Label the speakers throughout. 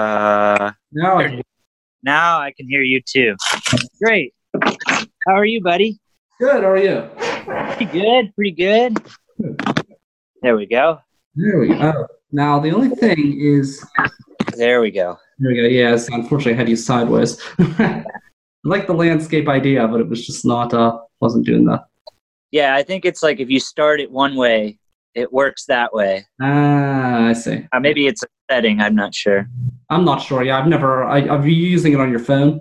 Speaker 1: Uh,
Speaker 2: Now I can
Speaker 1: now I can hear you too. Great. How are you, buddy?
Speaker 2: Good. How are you?
Speaker 1: Pretty good. Pretty good. There we go.
Speaker 2: There we go. Now the only thing is,
Speaker 1: There we go.
Speaker 2: there we go. Yes, unfortunately, I had you sideways. I like the landscape idea, but it was just not. Uh, wasn't doing that.
Speaker 1: Yeah, I think it's like if you start it one way, it works that way.
Speaker 2: Ah, I see.
Speaker 1: Uh, maybe it's a setting. I'm not sure.
Speaker 2: I'm not sure. Yeah, I've never. I, are you using it on your phone?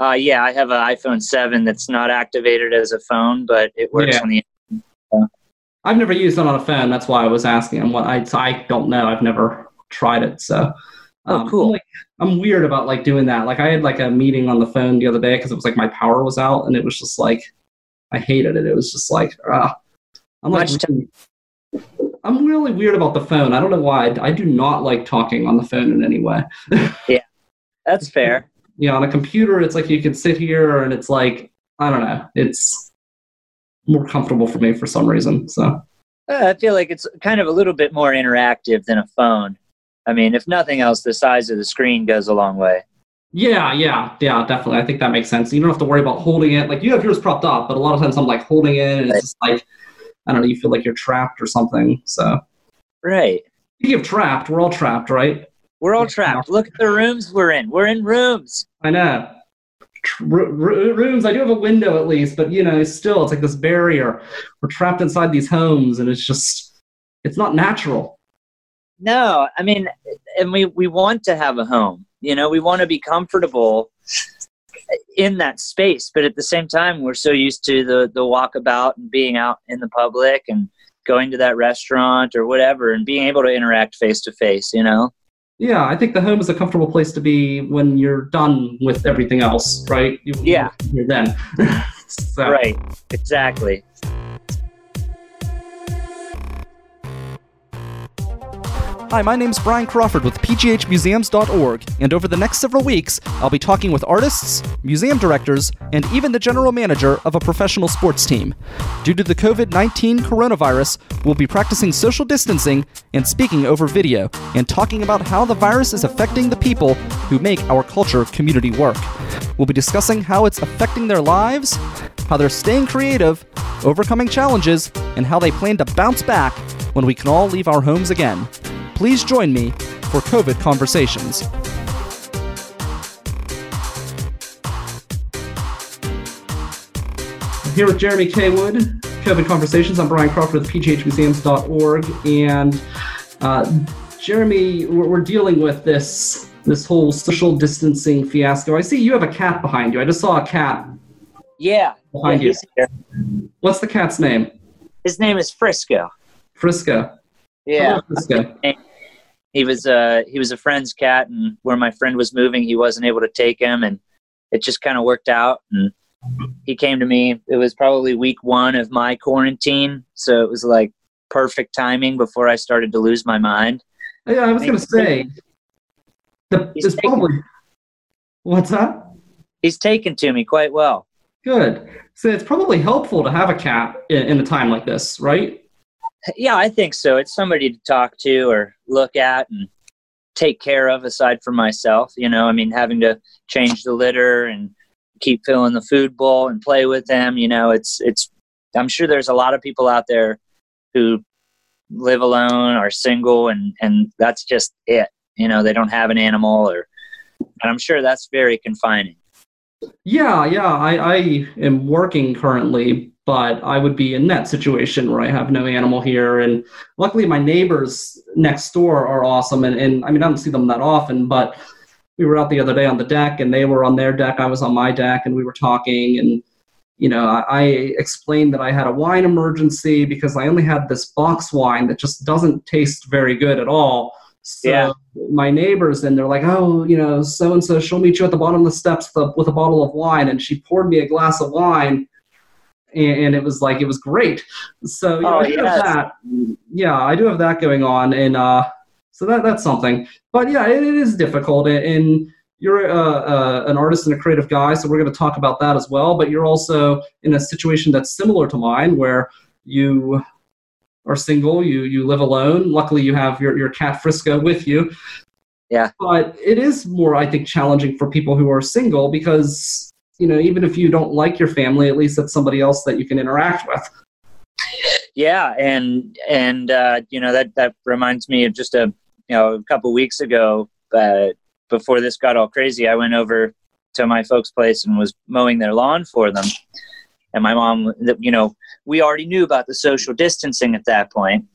Speaker 1: Uh, yeah, I have an iPhone 7 that's not activated as a phone, but it works
Speaker 2: Yeah.
Speaker 1: on the.
Speaker 2: I've never used it on a phone. That's why I was asking. And what I I don't know. I've never tried it. So.
Speaker 1: Oh,
Speaker 2: um,
Speaker 1: cool.
Speaker 2: I'm, like, I'm weird about like doing that. Like I had like a meeting on the phone the other day because it was like my power was out and it was just like I hated it. It was just like ah. I'm like
Speaker 1: Much
Speaker 2: really- I'm really weird about the phone. I don't know why. I, I do not like talking on the phone in any way.
Speaker 1: Yeah, that's fair.
Speaker 2: you know, on a computer, it's like you can sit here and it's like I don't know. It's more comfortable for me for some reason. So
Speaker 1: I feel like it's kind of a little bit more interactive than a phone. I mean, if nothing else, the size of the screen goes a long way.
Speaker 2: yeah, yeah, yeah, definitely. I think that makes sense. You don't have to worry about holding it. Like you have yours propped up, but a lot of times I'm like holding it and it's just like I don't know. You feel like you're trapped or something. So
Speaker 1: Right.
Speaker 2: speaking of trapped, we're all trapped, right?
Speaker 1: We're all trapped. Look at the rooms we're in. We're in rooms.
Speaker 2: I know. R- r- rooms. I do have a window at least, but you know, still, it's like this barrier. We're trapped inside these homes, and it's just, it's not natural.
Speaker 1: No, I mean, and we, we want to have a home. You know, we want to be comfortable in that space, but at the same time, we're so used to the the walkabout and being out in the public and going to that restaurant or whatever and being able to interact face to face. You know.
Speaker 2: Yeah, I think the home is a comfortable place to be when you're done with everything else, right? You,
Speaker 1: Yeah.
Speaker 2: You're then. so,
Speaker 1: Right. Exactly.
Speaker 3: Hi, my name's Brian Crawford with pghmuseums.org, and over the next several weeks, I'll be talking with artists, museum directors, and even the general manager of a professional sports team. Due to the COVID 19 coronavirus, we'll be practicing social distancing and speaking over video, and talking about how the virus is affecting the people who make our culture community work. We'll be discussing how it's affecting their lives, how they're staying creative, overcoming challenges, and how they plan to bounce back when we can all leave our homes again. Please join me for COVID Conversations.
Speaker 2: I'm here with Jeremy Kaywood, COVID Conversations. I'm Brian Crawford with pghmuseums.org. And uh, Jeremy, we're, we're dealing with this this whole social distancing fiasco. I see you have a cat behind you. I just saw a cat
Speaker 1: Yeah.
Speaker 2: behind
Speaker 1: Yeah,
Speaker 2: you.
Speaker 1: here.
Speaker 2: What's the cat's name?
Speaker 1: His name is Frisco.
Speaker 2: Frisco.
Speaker 1: Yeah.
Speaker 2: Hello, Frisco.
Speaker 1: He was uh he was a friend's cat and where my friend was moving he wasn't able to take him and it just kind of worked out and he came to me it was probably week one of my quarantine so it was like perfect timing before i started to lose my mind
Speaker 2: Yeah, I was going to say, the, it's
Speaker 1: taking-
Speaker 2: probably. What's that?
Speaker 1: he's taken to me quite well
Speaker 2: Good. So it's probably helpful to have a cat in, in a time like this, right?
Speaker 1: Yeah i think so. It's somebody to talk to or look at and take care of aside from myself you know? I mean having to change the litter and keep filling the food bowl and play with them you know? It's it's i'm sure there's a lot of people out there who live alone or single and and that's just it you know? They don't have an animal or and i'm sure that's very confining.
Speaker 2: Yeah, yeah. I, I am working currently, but I would be in that situation where I have no animal here. And luckily, my neighbors next door are awesome. And, and I mean, I don't see them that often, but we were out the other day on the deck and they were on their deck. I was on my deck and we were talking. And, you know, I, I explained that I had a wine emergency because I only had this box wine that just doesn't taste very good at all. So
Speaker 1: Yeah.
Speaker 2: my neighbors and they're like, oh, you know, so and so, she'll meet you at the bottom of the steps with a, with a bottle of wine, and she poured me a glass of wine, and, and it was like it was great. So you know,
Speaker 1: Oh,
Speaker 2: I do have that. Yeah, I do have that going on, and uh, so that that's something. But yeah, it, it is difficult, and, and you're uh, uh, an artist and a creative guy, so we're going to talk about that as well. But you're also in a situation that's similar to mine, where you are single, you you live alone. Luckily, you have your, your cat Frisco with you.
Speaker 1: Yeah.
Speaker 2: But it is more, I think, challenging for people who are single because, you know, even if you don't like your family, at least it's somebody else that you can interact with.
Speaker 1: Yeah, and and uh, you know that that reminds me of just a you know a couple weeks ago, uh, before this got all crazy, I went over to my folks' place and was mowing their lawn for them. And my mom, you know, we already knew about the social distancing at that point.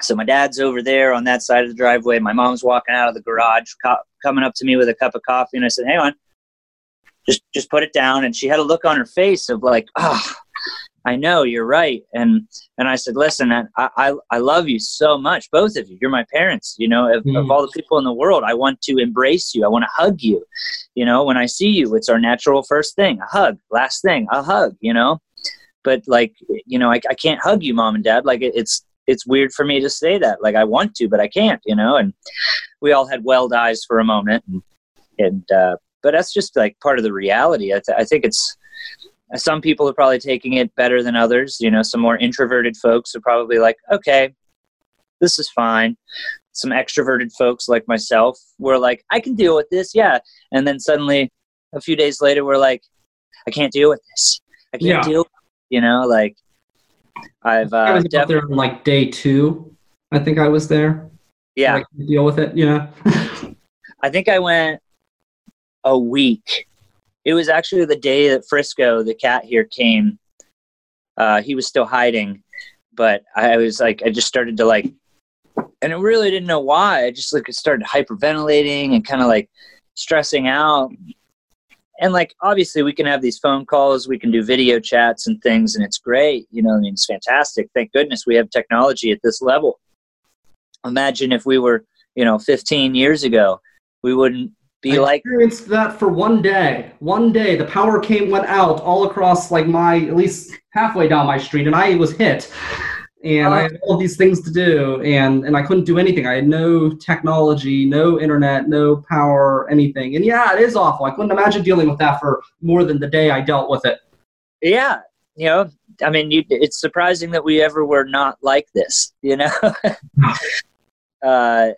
Speaker 1: So my dad's over there on that side of the driveway. My mom's walking out of the garage, co- coming up to me with a cup of coffee, and I said, "Hang on, just just put it down." And she had a look on her face of like, "Ah, oh, I know you're right. And and I said, listen, I I, I love you so much, both of you. You're my parents. You know, of, mm. of all the people in the world, I want to embrace you. I want to hug you. You know, when I see you, it's our natural first thing, a hug. Last thing, a hug. You know, but like you know, I, I can't hug you, mom and dad. Like it, it's it's weird for me to say that. Like I want to, but I can't. You know, and we all had welled eyes for a moment, and, and uh, but that's just like part of the reality. I, th- I think it's some people are probably taking it better than others. You know, some more introverted folks are probably like, okay, this is fine. Some extroverted folks like myself were like, I can deal with this, yeah. And then suddenly, a few days later, we're like, I can't deal with this. I can't yeah. deal. You know, like I've. Uh,
Speaker 2: I was def- there on like day two. I think I was there.
Speaker 1: Yeah.
Speaker 2: deal with it. Know.
Speaker 1: I think I went a week it was actually the day that Frisco, the cat here, came. Uh, he was still hiding, but I was like, I just started to like, and I really didn't know why. I just like started hyperventilating and kind of like stressing out. And like, obviously, we can have these phone calls, we can do video chats and things, and it's great. You know, I mean, it's fantastic. Thank goodness we have technology at this level. Imagine if we were, you know, 15 years ago, we wouldn't be
Speaker 2: I
Speaker 1: like
Speaker 2: experienced that for one day. One day, the power came went out all across like my at least halfway down my street, and I was hit. And I had all these things to do, and and I couldn't do anything. I had no technology, no internet, no power, anything. And yeah, it is awful. I couldn't imagine dealing with that for more than the day I dealt with it.
Speaker 1: Yeah, you know, I mean, you, it's surprising that we ever were not like this. You know. uh,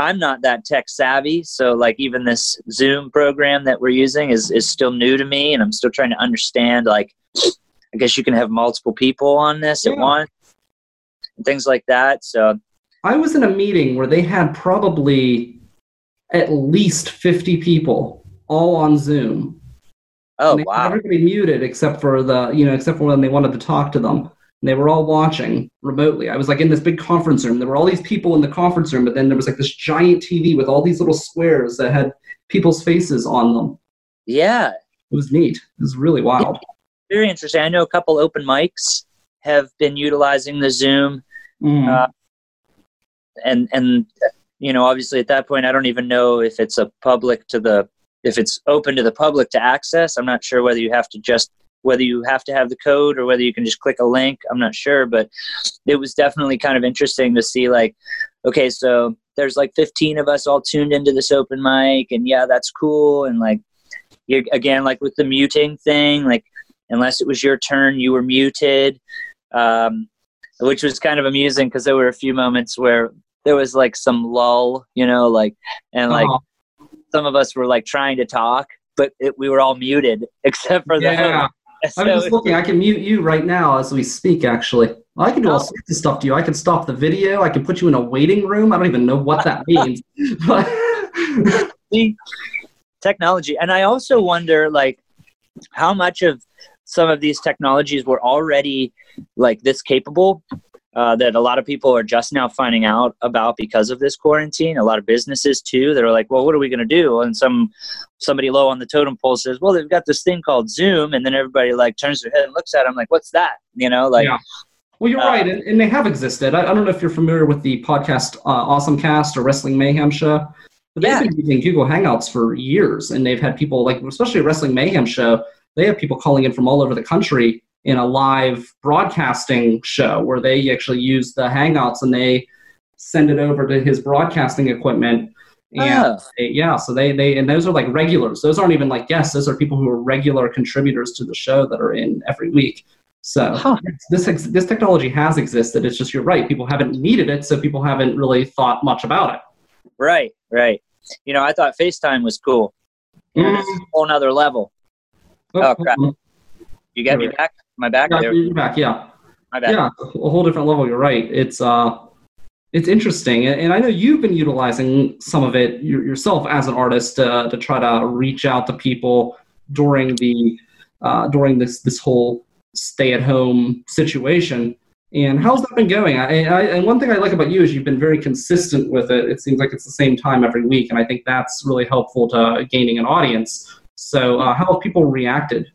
Speaker 1: I'm not that tech savvy, so like even this Zoom program that we're using is is still new to me, and I'm still trying to understand. Like, I guess you can have multiple people on this yeah. at once, and things like that. So,
Speaker 2: I was in a meeting where they had probably at least 50 people all on Zoom.
Speaker 1: Oh wow!
Speaker 2: Everybody muted except for the you know except for when they wanted to talk to them and they were all watching remotely. I was like in this big conference room. There were all these people in the conference room, but then there was like this giant TV with all these little squares that had people's faces on them.
Speaker 1: Yeah.
Speaker 2: It was neat. It was really wild.
Speaker 1: Very interesting. I know a couple open mics have been utilizing the Zoom. Mm. Uh, and and you know, obviously at that point I don't even know if it's a public to the if it's open to the public to access. I'm not sure whether you have to just whether you have to have the code or whether you can just click a link i'm not sure but it was definitely kind of interesting to see like okay so there's like 15 of us all tuned into this open mic and yeah that's cool and like you again like with the muting thing like unless it was your turn you were muted um, which was kind of amusing because there were a few moments where there was like some lull you know like and like uh-huh. some of us were like trying to talk but it, we were all muted except for the
Speaker 2: yeah. I'm just looking. I can mute you right now as we speak. Actually, I can do all oh. sorts of stuff to you. I can stop the video. I can put you in a waiting room. I don't even know what that means.
Speaker 1: technology, and I also wonder, like, how much of some of these technologies were already like this capable uh, that a lot of people are just now finding out about because of this quarantine. A lot of businesses too that are like, well, what are we going to do? And some somebody low on the totem pole says, well, they've got this thing called Zoom, and then everybody like turns their head and looks at them like, what's that? You know, like. Yeah.
Speaker 2: Well, you're uh, right, and, and, they have existed. I, I, don't know if you're familiar with the podcast uh, Awesome Cast or Wrestling Mayhem Show. But they've yeah. been using Google Hangouts for years, and they've had people like, especially Wrestling Mayhem Show. They have people calling in from all over the country in a live broadcasting show where they actually use the Hangouts and they send it over to his broadcasting equipment. And oh. they, yeah, so they they and those are like regulars. Those aren't even like guests. Those are people who are regular contributors to the show that are in every week. So huh. this this technology has existed. It's just you're right. People haven't needed it, so people haven't really thought much about it.
Speaker 1: Right, right. You know, I thought FaceTime was cool. You know, this is a whole nother level. Oh, oh crap. Mm-hmm. You got me back? Am I back?
Speaker 2: Yeah,
Speaker 1: There-
Speaker 2: you're back. Yeah.
Speaker 1: My bad.
Speaker 2: Yeah, a whole different level. You're right. It's uh, it's interesting, and, I know you've been utilizing some of it yourself as an artist uh, to try to reach out to people during the uh, during this this whole stay at home situation. And how's that been going? I, I, and one thing I like about you is you've been very consistent with it. It seems like it's the same time every week, and I think that's really helpful to gaining an audience. So, uh, how have people reacted?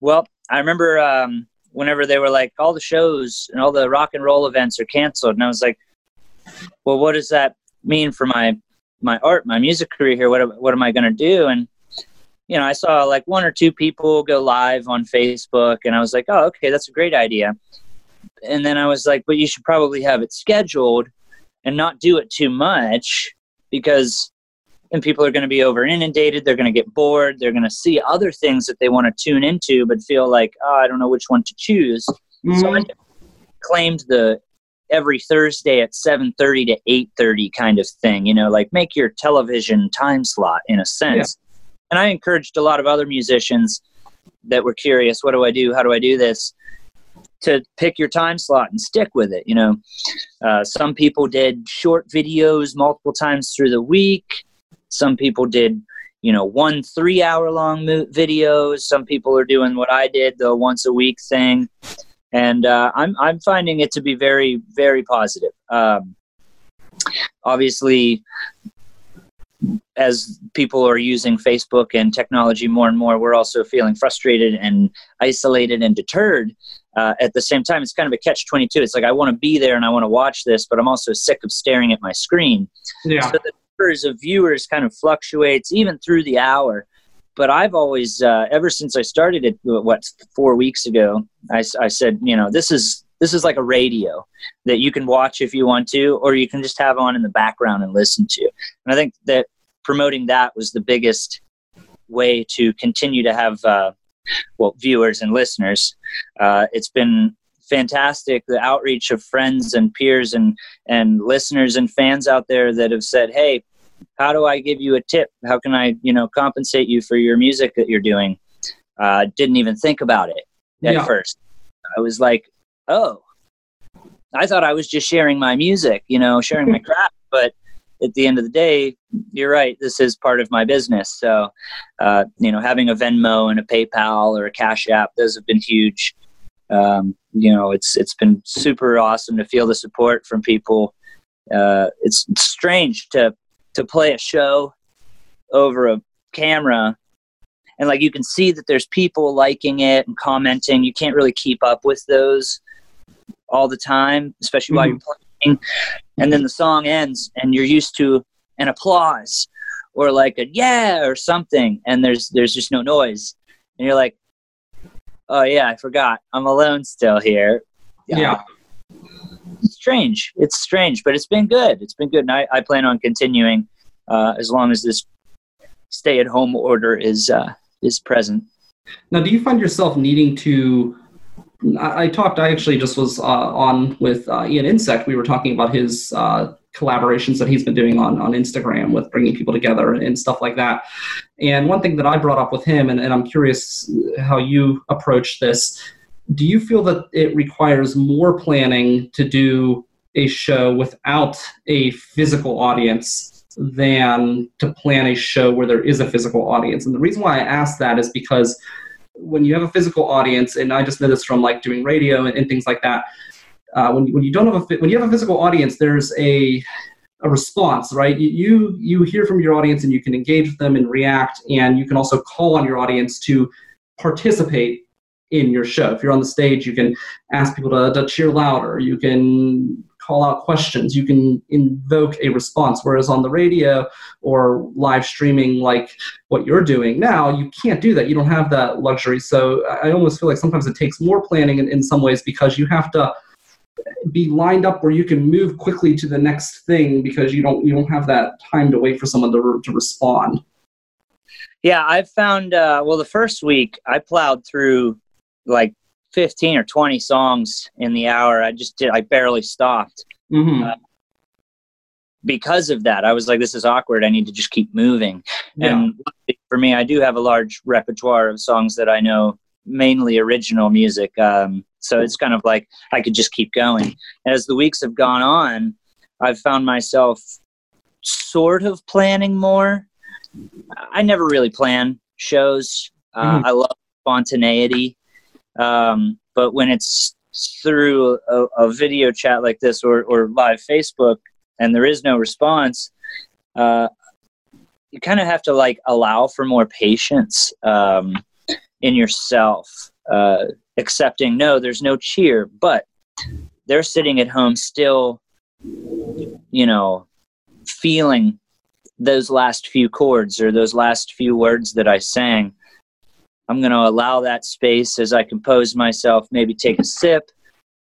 Speaker 1: Well, I remember um, whenever they were like, all the shows and all the rock and roll events are canceled, and I was like, well, what does that mean for my my art, my music career here? What what am I going to do? And you know, I saw like one or two people go live on Facebook, and I was like, oh, okay, that's a great idea. And then I was like, but you should probably have it scheduled and not do it too much because then people are going to be over inundated. They're going to get bored. They're going to see other things that they want to tune into, but feel like, oh, I don't know which one to choose. So I claimed the every Thursday at 7:30 to 8:30 kind of thing, you know, like make your television time slot in a sense. And I encouraged a lot of other musicians that were curious, what do I do? How do I do this? To pick your time slot and stick with it. You know, uh, some people did short videos multiple times through the week. Some people did, you know, one three hour long mo- videos. Some people are doing what I did, the once a week thing and uh, I'm I'm finding it to be very very positive. Um, obviously, as people are using Facebook and technology more and more, we're also feeling frustrated and isolated and deterred. Uh, at the same time, it's kind of a catch twenty two. It's like I want to be there and I want to watch this, but I'm also sick of staring at my screen.
Speaker 2: Yeah.
Speaker 1: So the of viewers kind of fluctuates even through the hour. But I've always, uh, ever since I started it, what four weeks ago, I said, you know, this is this is like a radio that you can watch if you want to, or you can just have on in the background and listen to. And I think that promoting that was the biggest way to continue to have uh, well viewers and listeners. Uh, it's been fantastic the outreach of friends and peers and and listeners and fans out there that have said, hey how do I give you a tip? How can I, you know, compensate you for your music that you're doing? Uh, didn't even think about it at
Speaker 2: Yeah.
Speaker 1: first. I was like, oh, I thought I was just sharing my music, you know, sharing my craft. But at the end of the day, you're right. This is part of my business. So, uh, you know, having a Venmo and a PayPal or a Cash App, those have been huge. Um, you know, it's it's been super awesome to feel the support from people. Uh, it's, it's strange to to play a show over a camera and like you can see that there's people liking it and commenting. You can't really keep up with those all the time especially while you're playing. And then the song ends and you're used to an applause or like a yeah or something and there's there's just no noise. And you're like oh yeah i forgot i'm alone still here
Speaker 2: Yeah.
Speaker 1: it's strange. It's strange, but it's been good. It's been good, and I, I plan on continuing uh, as long as this stay-at-home order is uh, is present.
Speaker 2: Now, do you find yourself needing to? I, I talked. I actually just was uh, on with uh, Ian Insect. We were talking about his uh, collaborations that he's been doing on on Instagram with bringing people together and stuff like that. And one thing that I brought up with him, and, and I'm curious how you approach this. Do you feel that it requires more planning to do a show without a physical audience than to plan a show where there is a physical audience. And the reason why I ask that is because when you have a physical audience, and I just know this from like doing radio and, and things like that, uh, when, when you don't have a when you have a physical audience, there's a a response, right? You, you hear from your audience and you can engage with them and react, and you can also call on your audience to participate in your show. If you're on the stage, you can ask people to, to cheer louder. You can call out questions. You can invoke a response. Whereas on the radio or live streaming, like what you're doing now, you can't do that. You don't have that luxury. So I I almost feel like sometimes it takes more planning in, in some ways because you have to be lined up where you can move quickly to the next thing because you don't you don't have that time to wait for someone to, to respond.
Speaker 1: Yeah, I've found. Uh, well, the first week I plowed through like 15 or 20 songs in the hour. I just did. I barely stopped.
Speaker 2: hmm
Speaker 1: Uh, because of that, I was like, this is awkward. I need to just keep moving.
Speaker 2: Yeah.
Speaker 1: And for me, I do have a large repertoire of songs that I know, mainly original music. Um, so it's kind of like I could just keep going. As the weeks have gone on, I've found myself sort of planning more. I never really plan shows. Uh,
Speaker 2: Mhm.
Speaker 1: I love spontaneity. Um, but when it's through a, a video chat like this or, or live Facebook and there is no response, uh, you kind of have to like allow for more patience um, in yourself, uh, accepting no, there's no cheer, but they're sitting at home still, you know, feeling those last few chords or those last few words that I sang. I'm going to allow that space as I compose myself, maybe take a sip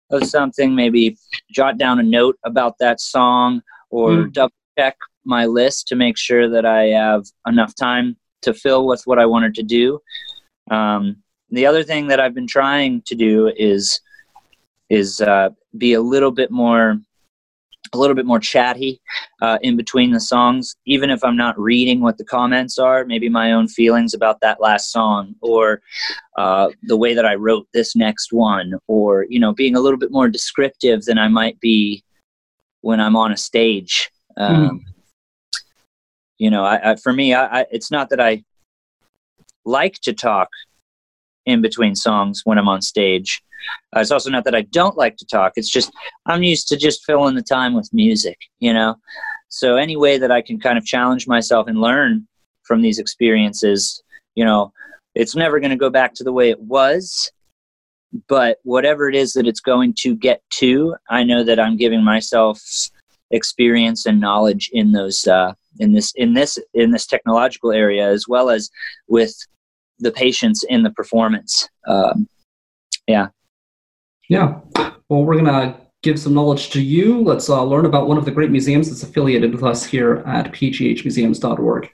Speaker 1: of something, maybe jot down a note about that song or
Speaker 2: Mm.
Speaker 1: double check my list to make sure that I have enough time to fill with what I wanted to do. Um, the other thing that I've been trying to do is is uh, be a little bit more a little bit more chatty uh, in between the songs, even if I'm not reading what the comments are, maybe my own feelings about that last song or uh, the way that I wrote this next one, or, you know, being a little bit more descriptive than I might be when I'm on a stage. Um, You know, I, I, for me, I, I, it's not that I like to talk in between songs when I'm on stage. Uh, it's also not that I don't like to talk. It's just I'm used to just filling the time with music, you know? So any way that I can kind of challenge myself and learn from these experiences, you know, it's never going to go back to the way it was. But whatever it is that it's going to get to, I know that I'm giving myself experience and knowledge in those uh, in this in this in this technological area as well as with the patience in the performance. Um, yeah.
Speaker 2: Yeah. Well, we're going to give some knowledge to you. Let's uh, learn about one of the great museums that's affiliated with us here at pghmuseums.org.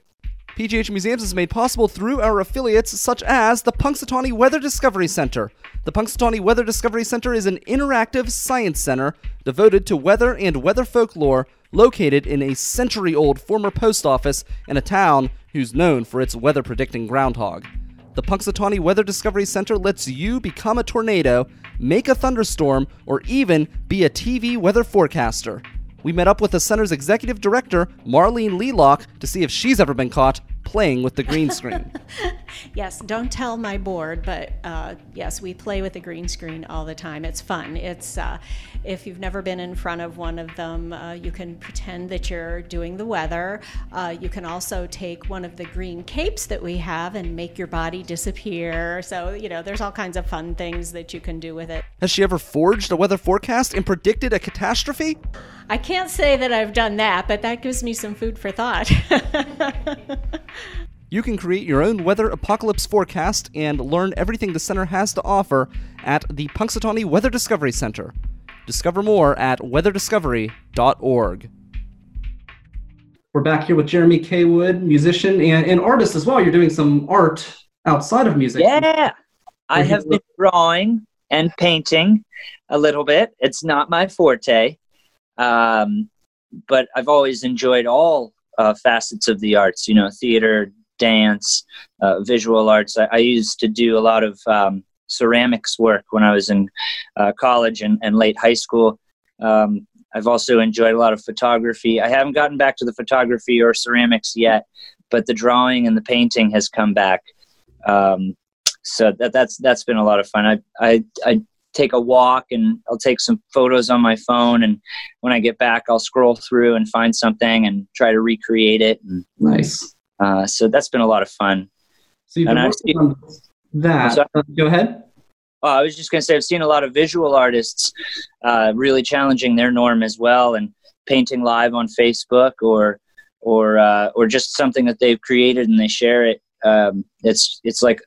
Speaker 3: PGH Museums is made possible through our affiliates such as the Punxsutawney Weather Discovery Center. The Punxsutawney Weather Discovery Center is an interactive science center devoted to weather and weather folklore located in a century old former post office in a town who's known for its weather predicting groundhog. The Punxsutawney Weather Discovery Center lets you become a tornado, make a thunderstorm, or even be a TV weather forecaster. We met up with the center's executive director, Marlene Lealock, to see if she's ever been caught playing with the green screen.
Speaker 4: Yes, don't tell my board, but uh, yes, we play with the green screen all the time. It's fun. It's uh, if you've never been in front of one of them, uh, you can pretend that you're doing the weather. Uh, you can also take one of the green capes that we have and make your body disappear. So you know, there's all kinds of fun things that you can do with it.
Speaker 3: Has she ever forged a weather forecast and predicted a catastrophe?
Speaker 4: I can't say that I've done that, but that gives me some food for thought.
Speaker 3: You can create your own weather apocalypse forecast and learn everything the center has to offer at the Punxsutawney Weather Discovery Center. Discover more at weatherdiscovery.org.
Speaker 2: We're back here with Jeremy Kaywood, musician and, and artist as well. You're doing some art outside of music.
Speaker 1: Yeah. I
Speaker 2: Where you
Speaker 1: have been drawing and painting a little bit. It's not my forte. Um, but I've always enjoyed all uh, facets of the arts, you know, theater, dance, uh, visual arts. I, I used to do a lot of um, ceramics work when I was in uh, college and, and late high school. Um, I've also enjoyed a lot of photography. I haven't gotten back to the photography or ceramics yet, but the drawing and the painting has come back. Um, so that, that's that's been a lot of fun. I, I I take a walk and I'll take some photos on my phone, and when I get back, I'll scroll through and find something and try to recreate it. And
Speaker 2: Nice.
Speaker 1: uh, so that's been a lot of fun.
Speaker 2: So you've been
Speaker 1: And I've
Speaker 2: working on that. Uh, go ahead.
Speaker 1: Oh, I was just going to say, I've seen a lot of visual artists uh, really challenging their norm as well, and painting live on Facebook or or uh, or just something that they've created and they share it. Um, it's it's like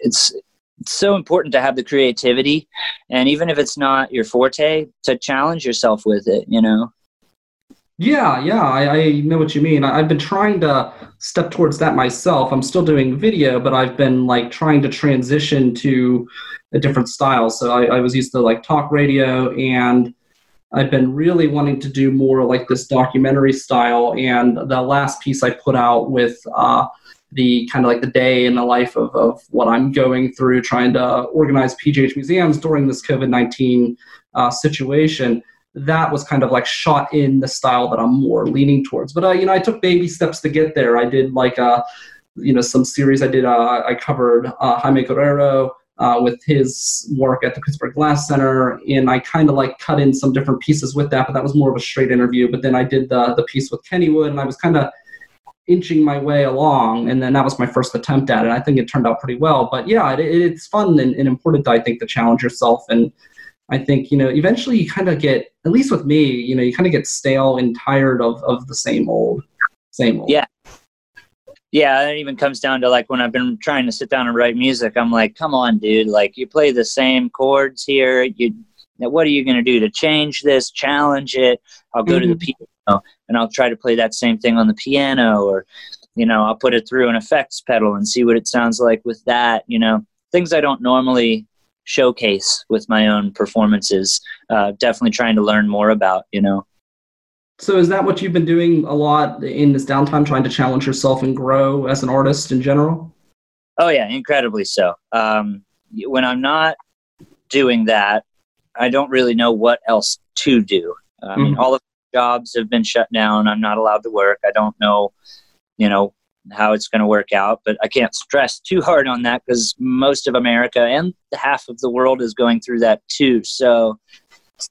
Speaker 1: it's it's so important to have the creativity, and even if it's not your forte, to challenge yourself with it. You know.
Speaker 2: Yeah, yeah, I, I know what you mean. I, I've been trying to step towards that myself. I'm still doing video, but I've been like trying to transition to a different style. So I, I was used to like talk radio and I've been really wanting to do more like this documentary style. And the last piece I put out with uh, the kind of like the day in the life of, of what I'm going through trying to organize PGH museums during this COVID 19 uh, situation. That was kind of like shot in the style that I'm more leaning towards. But, uh, you know, I took baby steps to get there. I did like a, uh, you know, some series I did, uh, I covered uh, Jaime Guerrero, uh, with his work at the Pittsburgh Glass Center, and I kind of like cut in some different pieces with that, but that was more of a straight interview. But then I did the the piece with Kennywood, and I was kind of inching my way along, and then that was my first attempt at it. I think it turned out pretty well. But yeah, it, it's fun and, and important, I think, to challenge yourself and. I think you know eventually you kind of get at least with me you know you kind of get stale and tired of of the same old same old
Speaker 1: yeah yeah, it even comes down to like when I've been trying to sit down and write music, I'm like, come on, dude, like you play the same chords here. You, what are you going to do to change this? Challenge it. I'll go mm-hmm. to the mm-hmm. And I'll try to play that same thing on the piano, or you know, I'll put it through an effects pedal and see what it sounds like with that. You know, things I don't normally showcase with my own performances. Uh, definitely trying to learn more about. You know.
Speaker 2: So is that what you've been doing a lot in this downtime, trying to challenge yourself and grow as an artist in general?
Speaker 1: Oh yeah, incredibly so. Um, when I'm not doing that, I don't really know what else to do. I mm-hmm. mean, all of jobs have been shut down. I'm not allowed to work. I don't know, you know, how it's going to work out. But I can't stress too hard on that because most of America and half of the world is going through that too. So,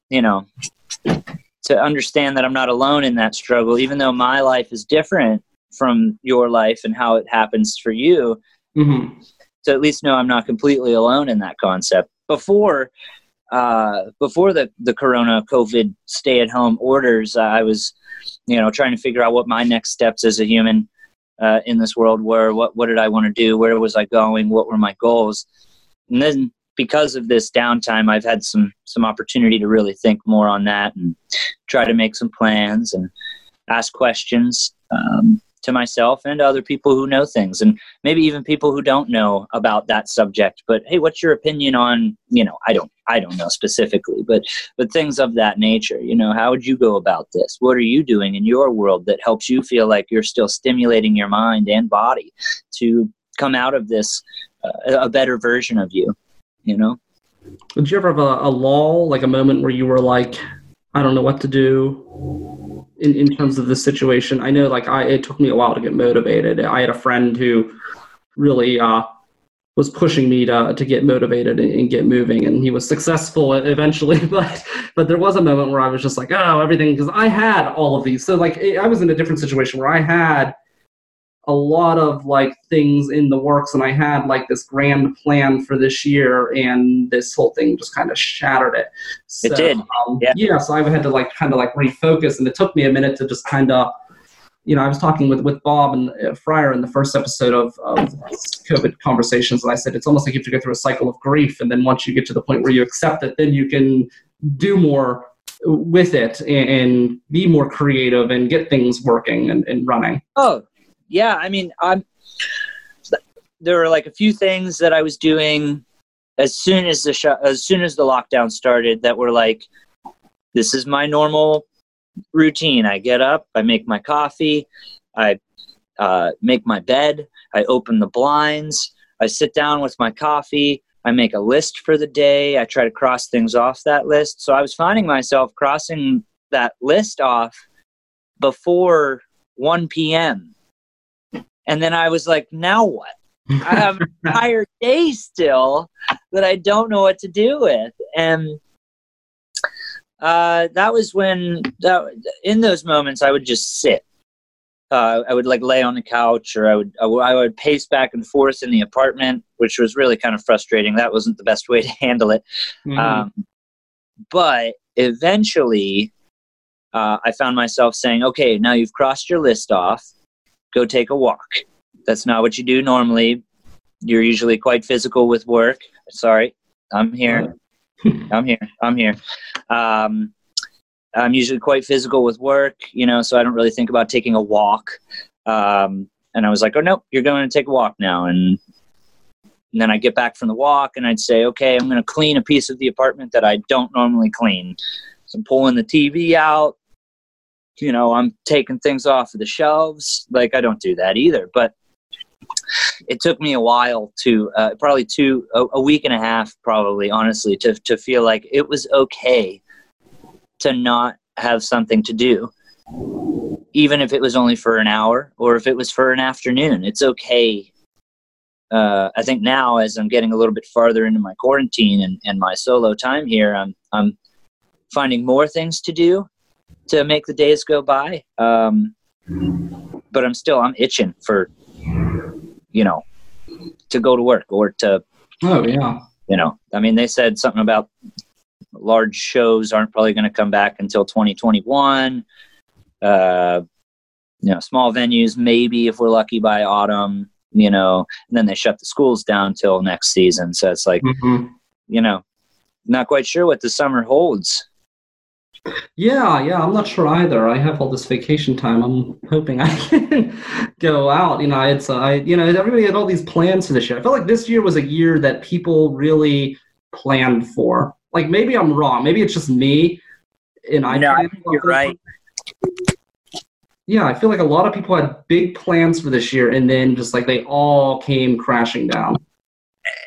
Speaker 1: you know, to understand that I'm not alone in that struggle, even though my life is different from your life and how it happens for you. Mm-hmm. To at least know I'm not completely alone in that concept. Before, uh, before the the Corona COVID stay at home orders, I was, you know, trying to figure out what my next steps as a human uh, in this world were. What what did I want to do? Where was I going? What were my goals? And then because of this downtime, I've had some some opportunity to really think more on that and try to make some plans and ask questions um, to myself and other people who know things, and maybe even people who don't know about that subject. But hey, what's your opinion on you know I don't I don't know specifically, but but things of that nature. You know, how would you go about this? What are you doing in your world that helps you feel like you're still stimulating your mind and body to come out of this uh, a better version of you? you know.
Speaker 2: Did you ever have a, a lull, like a moment where you were like, I don't know what to do in, in terms of the situation? I know, like, I it took me a while to get motivated. I had a friend who really uh, was pushing me to to get motivated and, and, get moving, and he was successful eventually. But but there was a moment where I was just like, oh, everything because I had all of these. So like, I was in a different situation where I had a lot of like things in the works and i had like this grand plan for this year and this whole thing just kind of shattered it.
Speaker 1: So, it did. um,
Speaker 2: yeah. yeah so i had to like kind of like refocus and it took me a minute to just kind of you know i was talking with with bob and uh, fryer in the first episode of, of covid conversations and i said it's almost like you have to go through a cycle of grief and then once you get to the point where you accept it then you can do more with it and, and be more creative and get things working and, and running.
Speaker 1: Oh yeah, I mean, I'm. There were like a few things that I was doing as soon as the sh- as soon as the lockdown started that were like, this is my normal routine. I get up, I make my coffee, I uh, make my bed, I open the blinds, I sit down with my coffee, I make a list for the day, I try to cross things off that list. So I was finding myself crossing that list off before 1 p.m. And then I was like, now what? I have an entire day still that I don't know what to do with. And uh, that was when, that, in those moments, I would just sit. Uh, I would like lay on the couch, or I would I, w- I would pace back and forth in the apartment, which was really kind of frustrating. That wasn't the best way to handle it. Mm-hmm. Um, but eventually, uh, I found myself saying, "Okay, now you've crossed your list off go take a walk. That's not what you do normally. You're usually quite physical with work. Sorry, I'm here. I'm here. I'm here. Um, I'm usually quite physical with work, you know, so I don't really think about taking a walk. Um, and I was like, oh, no, you're going to take a walk now. And, and then I get back from the walk and I'd say, okay, I'm going to clean a piece of the apartment that I don't normally clean. So I'm pulling the TV out. You know, I'm taking things off of the shelves. Like I don't do that either. But it took me a while to uh, probably two a, a week and a half probably honestly to to feel like it was okay to not have something to do even if it was only for an hour or if it was for an afternoon it's okay uh, I think now as I'm getting a little bit farther into my quarantine and, and my solo time here, I'm I'm finding more things to do to make the days go by. Um, but I'm still I'm itching for you know to go to work or to
Speaker 2: oh yeah
Speaker 1: you know I mean they said something about large shows aren't probably going to come back until 2021. Uh, you know, small venues maybe if we're lucky by autumn you know, and then they shut the schools down till next season. So it's like, mm-hmm. you know, not quite sure what the summer holds.
Speaker 2: Yeah, yeah, I'm not sure either. I have all this vacation time. I'm hoping I can go out. You know, it's uh, I, you know, everybody had all these plans for this year. I felt like this year was a year that people really planned for. Like maybe I'm wrong. Maybe it's just me. And I,
Speaker 1: no, I think you're right
Speaker 2: yeah, I feel like a lot of people had big plans for this year, and then just like they all came crashing down.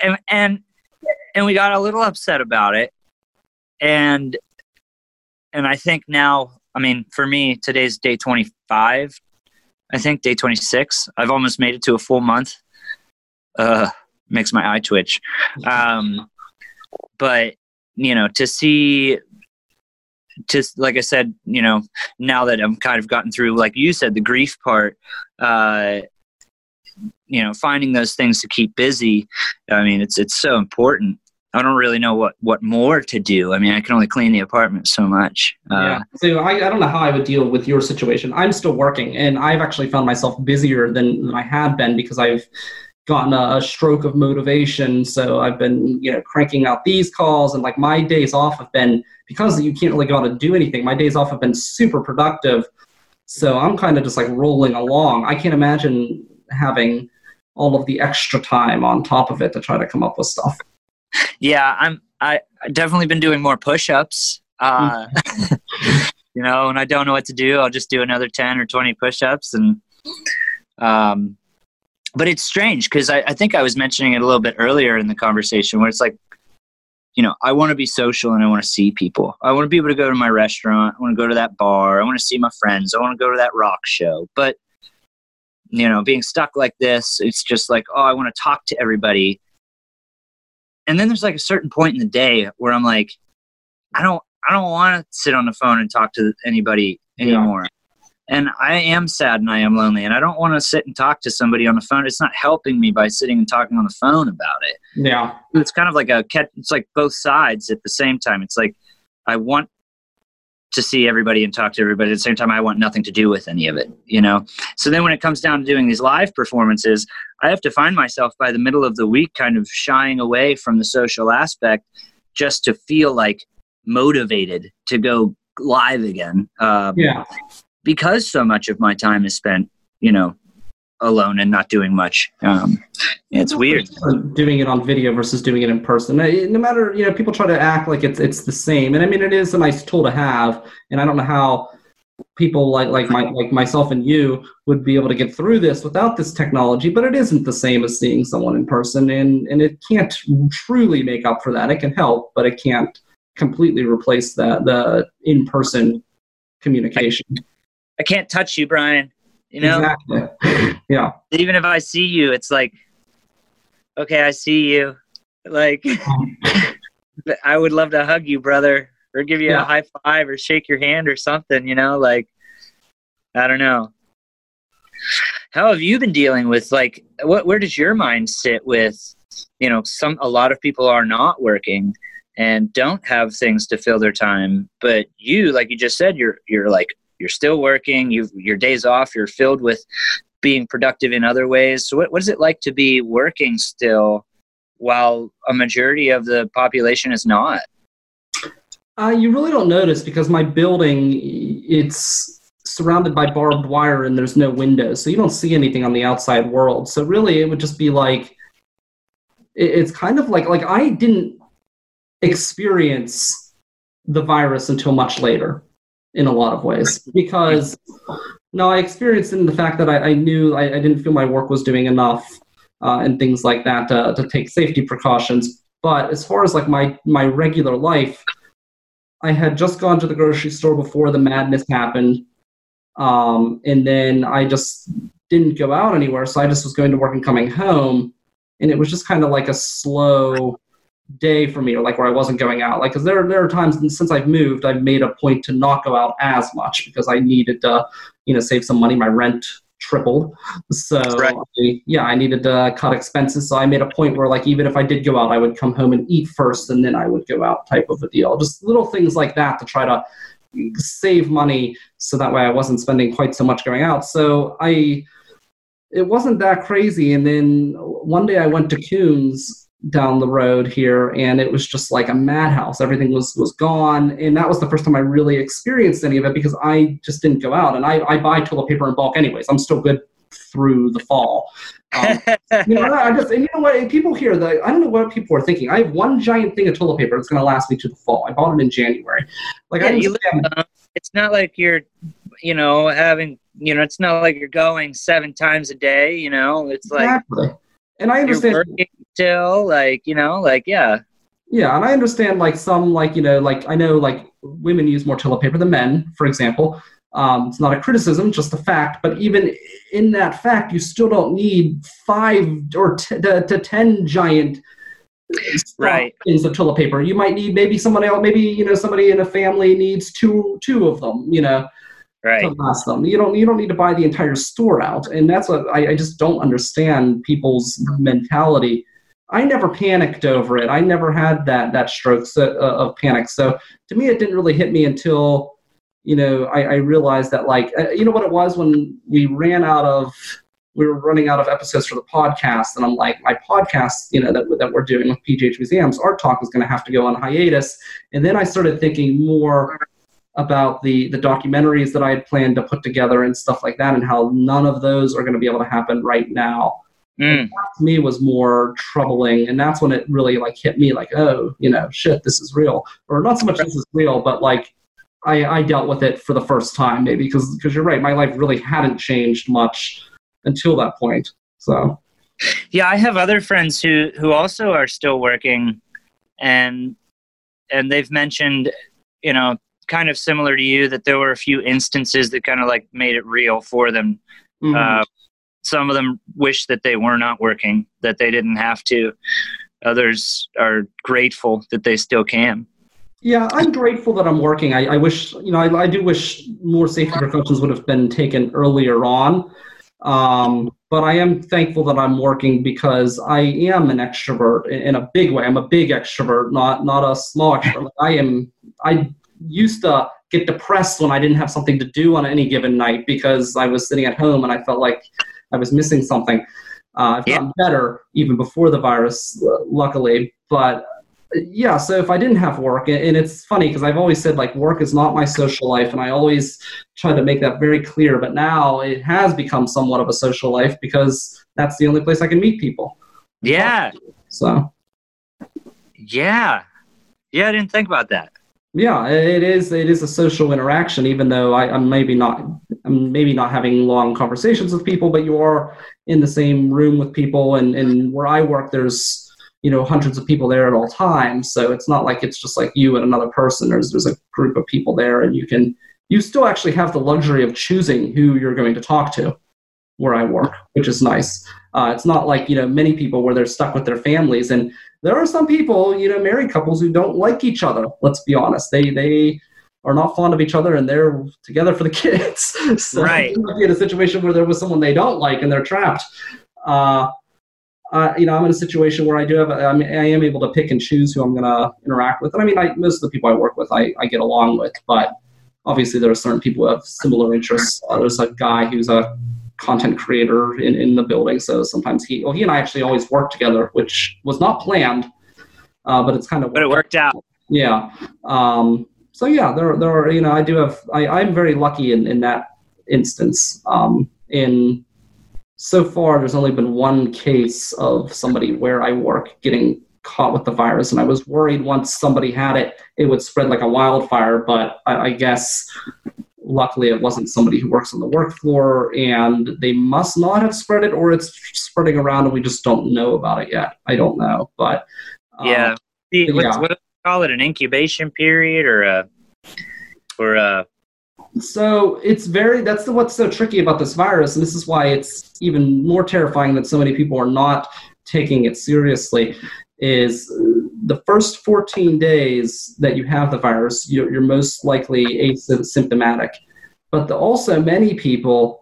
Speaker 1: And and and we got a little upset about it, and and I think now, I mean, for me, today's day twenty five. I think day twenty six. I've almost made it to a full month. Uh, makes my eye twitch. Um, but you know, to see just like I said, you know, now that I'm kind of gotten through, like you said, the grief part, uh, you know, finding those things to keep busy. I mean, it's it's so important. I don't really know what what more to do. I mean, I can only clean the apartment so much.
Speaker 2: Uh, yeah. So I, I don't know how I would deal with your situation. I'm still working, and I've actually found myself busier than, than I had been because I've gotten a, a, stroke of motivation. So I've been, you know, cranking out these calls and like my days off have been because you can't really go out and do anything. My days off have been super productive. So I'm kind of just like rolling along. I can't imagine having all of the extra time on top of it to try to come up with stuff.
Speaker 1: Yeah, I'm. I definitely been doing more push-ups. Uh, you know, and I don't know what to do. I'll just do another ten or twenty push-ups, and um, but it's strange because I, I think I was mentioning it a little bit earlier in the conversation where it's like, you know, I want to be social and I want to see people. I want to be able to go to my restaurant. I want to go to that bar. I want to see my friends. I want to go to that rock show. But, you know, being stuck like this, it's just like, oh, I want to talk to everybody. And then there's like a certain point in the day where I'm like, I don't, I don't want to sit on the phone and talk to anybody anymore. Yeah and I am sad and I am lonely and I don't want to sit and talk to somebody on the phone. It's not helping me by sitting and talking on the phone about it.
Speaker 2: Yeah.
Speaker 1: It's kind of like a catch it's like both sides at the same time. It's like I want to see everybody and talk to everybody at the same time I want nothing to do with any of it, you know. So then when it comes down to doing these live performances, I have to find myself by the middle of the week kind of shying away from the social aspect just to feel like motivated to go live again.
Speaker 2: Um, yeah
Speaker 1: because so much of my time is spent, you know, alone and not doing much. Um, it's weird
Speaker 2: doing it on video versus doing it in person. No matter you know, people try to act like it's it's the same, and I mean, it is a nice tool to have. And I don't know how people like like my like myself and you would be able to get through this without this technology. But it isn't the same as seeing someone in person, and and it can't truly make up for that. It can help, but it can't completely replace that the in person communication.
Speaker 1: I can't touch you, Brian. You know?
Speaker 2: Exactly. yeah.
Speaker 1: Even if I see you, it's like, okay, I see you. Like, I would love to hug you, brother, or give you yeah. a high five, or shake your hand, or something. You know, like, I don't know. How have you been dealing with like what? Where does your mind sit with? You know, some a lot of people are not working and don't have things to fill their time, but you, like you just said, you're you're like you're still working you your days off you're filled with being productive in other ways. So what, what is it like to be working still while a majority of the population is not?
Speaker 2: Uh, you really don't notice because my building it's surrounded by barbed wire and there's no windows. So you don't see anything on the outside world. So really it would just be like it, it's kind of like like i didn't experience the virus until much later in a lot of ways because no, I experienced it in the fact that I, I knew I, I, didn't feel my work was doing enough uh, and things like that to, to take safety precautions. But as far as like my my regular life, I had just gone to the grocery store before the madness happened, um, and then I just didn't go out anywhere. So I just was going to work and coming home, and it was just kind of like a slow day for me, or like where I wasn't going out. Like, because there there are times since I've moved, I've made a point to not go out as much because I needed to, you know, save some money. My rent tripled, so right. I, yeah, I needed to cut expenses. So I made a point where, like, even if I did go out, I would come home and eat first, and then I would go out, type of a deal. Just little things like that to try to save money, so that way I wasn't spending quite so much going out. So I. It wasn't that crazy, and then one day I went to Kuhn's down the road here and it was just like a madhouse. Everything was was gone and that was the first time i really experienced any of it because i just didn't go out and i, I buy toilet paper in bulk anyways. I'm still good through the fall. Um, you know i just and you know what? People here that i don't know what people are thinking. I have one giant thing of toilet paper that's going to last me to the fall. I bought it in january. Like yeah, I you,
Speaker 1: uh, it's not like you're you know having you know it's not like you're going seven times a day you know? It's like exactly
Speaker 2: and I understand
Speaker 1: still, like you know, like yeah,
Speaker 2: yeah, and I understand like some like you know like I know like women use more toilet paper than men, for example. Um, it's not a criticism, just a fact. But even in that fact, you still don't need five or t- to, to ten giant
Speaker 1: right
Speaker 2: things of toilet paper. You might need maybe someone else, maybe you know somebody in a family needs two two of them. You know,
Speaker 1: right. to
Speaker 2: last them. You don't you don't need to buy the entire store out, and that's what I, I just don't understand people's mentality. I never panicked over it. I never had that that strokes uh, of panic. So to me, it didn't really hit me until you know I, I realized that like uh, you know what it was when we ran out of we were running out of episodes for the podcast, and I'm like, my podcast, you know, that, that we're doing with PGH Museums, Art Talk is going to have to go on hiatus. And then I started thinking more about the the documentaries that I had planned to put together and stuff like that, and how none of those are going to be able to happen right now. Mm. to me was more troubling, and that's when it really like hit me, like, oh, you know, shit, this is real, or not so much this is real, but like I, I dealt with it for the first time, maybe because because you're right, my life really hadn't changed much until that point. So,
Speaker 1: yeah, I have other friends who who also are still working, and and they've mentioned, you know, kind of similar to you that there were a few instances that kind of like made it real for them. Mm-hmm. Uh, some of them wish that they were not working, that they didn't have to. Others are grateful that they still can.
Speaker 2: Yeah, I'm grateful that I'm working. I, I wish, you know, I, I, do wish more safety precautions would have been taken earlier on. Um, but I am thankful that I'm working because I am an extrovert in, in a big way. I'm a big extrovert, not not a small extrovert. I am. I used to get depressed when I didn't have something to do on any given night because I was sitting at home and I felt like I was missing something. Uh, I've gotten better even before the virus, luckily. But yeah, so if I didn't have work, and it's funny because I've always said like work is not my social life, and I always try to make that very clear. But now it has become somewhat of a social life because that's the only place I can meet people.
Speaker 1: Yeah.
Speaker 2: So.
Speaker 1: Yeah. Yeah, I didn't think about that.
Speaker 2: Yeah, it is. It is a social interaction, even though I, am maybe not, I'm maybe not having long conversations with people, but you are in the same room with people. And, and where I work, there's you know hundreds of people there at all times, so it's not like it's just like you and another person. There's there's a group of people there, and you can you still actually have the luxury of choosing who you're going to talk to where I work, which is nice. Uh, it's not like you know many people where they're stuck with their families and there are some people, you know, married couples who don't like each other. Let's be honest. They they are not fond of each other and they're together for the kids. so
Speaker 1: right.
Speaker 2: be in a situation where there was someone they don't like and they're trapped. Uh, uh, you know, I'm in a situation where I do have, I, mean, I am able to pick and choose who I'm going to interact with. And I mean, I, most of the people I work with, I, I get along with, but obviously there are certain people who have similar interests. Uh, there's a guy who's a content creator in, in the building. So sometimes he, well, he and I actually always work together, which was not planned, uh, but it's kind of.
Speaker 1: But it worked out.
Speaker 2: Yeah. Um, so yeah, there, there are, you know, I do have, I, I'm very lucky in, in that instance. Um, in so far, there's only been one case of somebody where I work getting caught with the virus. And I was worried once somebody had it, it would spread like a wildfire. But I, I guess luckily it wasn't somebody who works on the work floor and they must not have spread it or it's spreading around and we just don't know about it yet. I don't know. But
Speaker 1: um, yeah. The, yeah. what do they call it? An incubation period or a, or a,
Speaker 2: so it's very that's the, what's so tricky about this virus and this is why it's even more terrifying that so many people are not taking it seriously is the first 14 days that you have the virus you're, you're most likely asymptomatic but the, also many people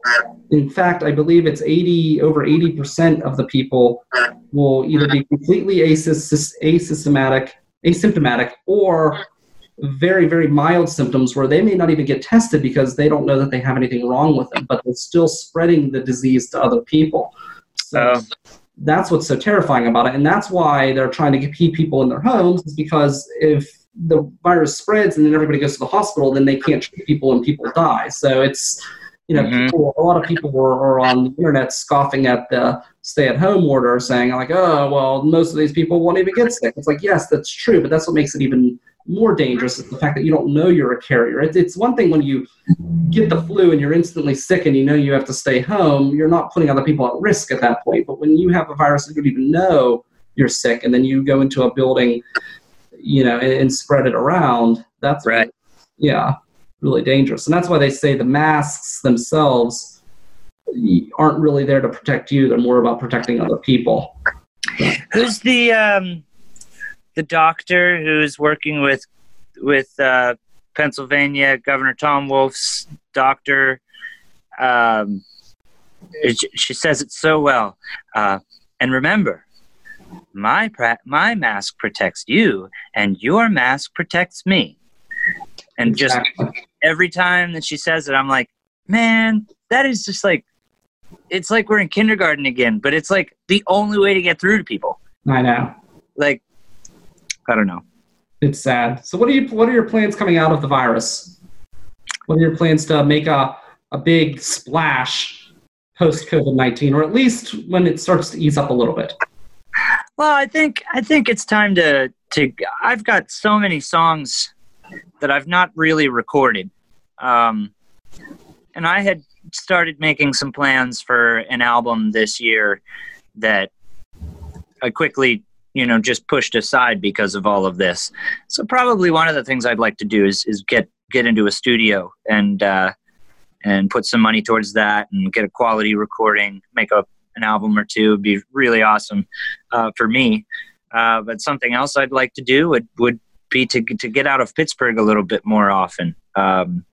Speaker 2: in fact i believe it's 80 over 80% of the people will either be completely asymptomatic asymptomatic or very, very mild symptoms where they may not even get tested because they don't know that they have anything wrong with them, but they're still spreading the disease to other people. So oh. That's what's so terrifying about it. And that's why they're trying to keep people in their homes, is because if the virus spreads and then everybody goes to the hospital, then they can't treat people and people die. So it's, you know, mm-hmm. people, a lot of people were, are on the internet scoffing at the stay at home order, saying, like, oh, well, most of these people won't even get sick. It's like, yes, that's true, but that's what makes it even more dangerous is the fact that you don't know you're a carrier. It's, one thing when you get the flu and you're instantly sick and you know you have to stay home, you're not putting other people at risk at that point. But when you have a virus and you don't even know you're sick and then you go into a building, you know, and, and spread it around, that's
Speaker 1: right.
Speaker 2: Yeah, really dangerous. And that's why they say the masks themselves aren't really there to protect you. They're more about protecting other people.
Speaker 1: Who's the um the doctor who's working with with uh, Pennsylvania Governor Tom Wolf's doctor. Um, she says it so well. Uh, and remember, my pra- my mask protects you, and your mask protects me. And exactly. just every time that she says it, I'm like, man, that is just like, it's like we're in kindergarten again. But it's like the only way to get through to people.
Speaker 2: I know.
Speaker 1: Like I don't know.
Speaker 2: It's sad. So what are you what are your plans coming out of the virus? What are your plans to make a, a big splash post COVID nineteen, or at least when it starts to ease up a little bit?
Speaker 1: Well, I think I think it's time to to. I've got so many songs that I've not really recorded, um, and I had started making some plans for an album this year that I quickly you know just pushed aside because of all of this. So probably one of the things i'd like to do is is get get into a studio and uh and put some money towards that and get a quality recording make up an album or two. Would be really awesome uh, for me. Uh, but something else i'd like to do would would be to to get out of pittsburgh a little bit more often um,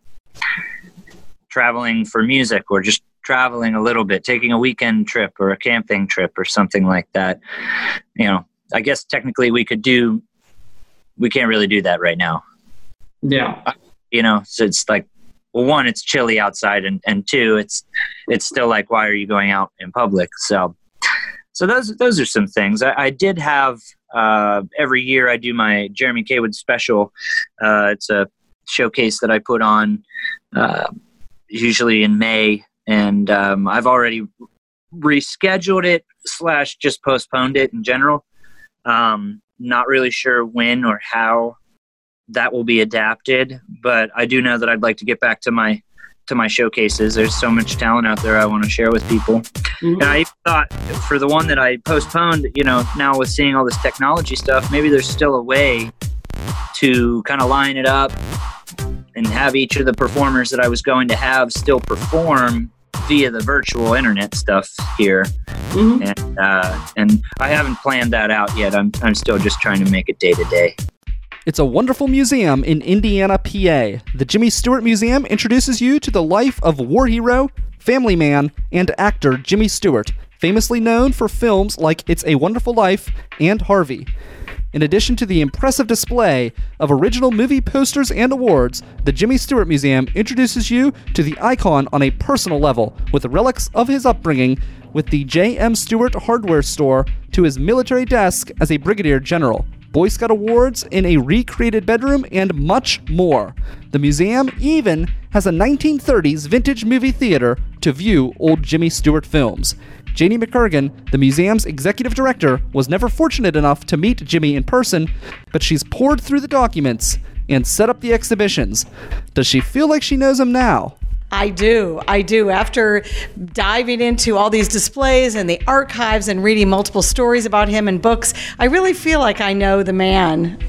Speaker 1: traveling for music or just traveling a little bit, taking a weekend trip or a camping trip or something like that. You know, I guess technically we could do. We can't really do that right now.
Speaker 2: Yeah.
Speaker 1: You know, so it's like, well, one, it's chilly outside, and and two, it's it's still like, why are you going out in public? So, so those those are some things. I, I did have uh, every year I do my Jeremy Kaywood special. Uh, it's a showcase that I put on uh, usually in May, and um, I've already rescheduled it slash just postponed it in general. Um, not really sure when or how that will be adapted, but I do know that I'd like to get back to my to my showcases. There's so much talent out there I want to share with people. Mm-hmm. And I thought for the one that I postponed, you know, now with seeing all this technology stuff, maybe there's still a way to kind of line it up and have each of the performers that I was going to have still perform via the virtual internet stuff here, mm-hmm. and uh, and I haven't planned that out yet. I'm I'm still just trying to make it day to day.
Speaker 3: It's a wonderful museum in Indiana, PA. The Jimmy Stewart Museum introduces you to the life of war hero, family man, and actor Jimmy Stewart, famously known for films like It's a Wonderful Life and Harvey. In addition to the impressive display of original movie posters and awards, the Jimmy Stewart Museum introduces you to the icon on a personal level, with relics of his upbringing with the J.M. Stewart hardware store to his military desk as a brigadier general. Boy Scout awards in a recreated bedroom, and much more. The museum even
Speaker 2: has a 1930s vintage movie theater to view old Jimmy Stewart films. Janie McCurgan, the museum's executive director, was never fortunate enough to meet Jimmy in person, but she's poured through the documents and set up the exhibitions. Does she feel like she knows him now?
Speaker 5: I do. I do. After diving into all these displays and the archives and reading multiple stories about him in books, I really feel like I know the man.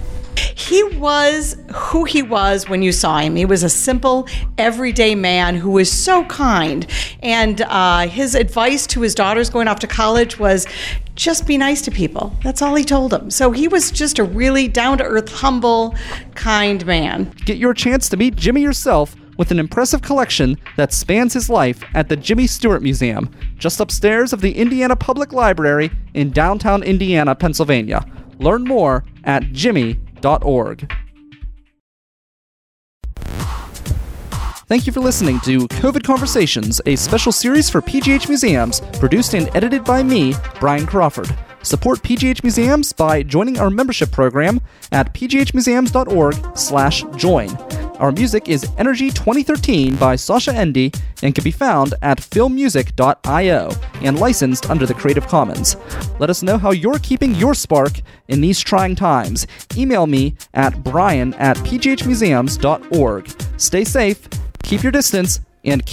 Speaker 5: He was who he was when you saw him. He was a simple, everyday man who was so kind. And uh, his advice to his daughters going off to college was just be nice to people. That's all he told them. So he was just a really down to earth, humble, kind man.
Speaker 2: Get your chance to meet Jimmy yourself with an impressive collection that spans his life at the Jimmy Stewart Museum, just upstairs of the Indiana Public Library in downtown Indiana, Pennsylvania. Learn more at Thank you for listening to COVID Conversations, a special series for PGH Museums, produced and edited by me, Brian Crawford. Support PGH Museums by joining our membership program at pghmuseums.org/join. Our music is Energy 2013 by Sascha Ende and can be found at filmmusic.io and licensed under the Creative Commons. Let us know how you're keeping your spark in these trying times. Email me at brian at pghmuseums.org. Stay safe, keep your distance, and keep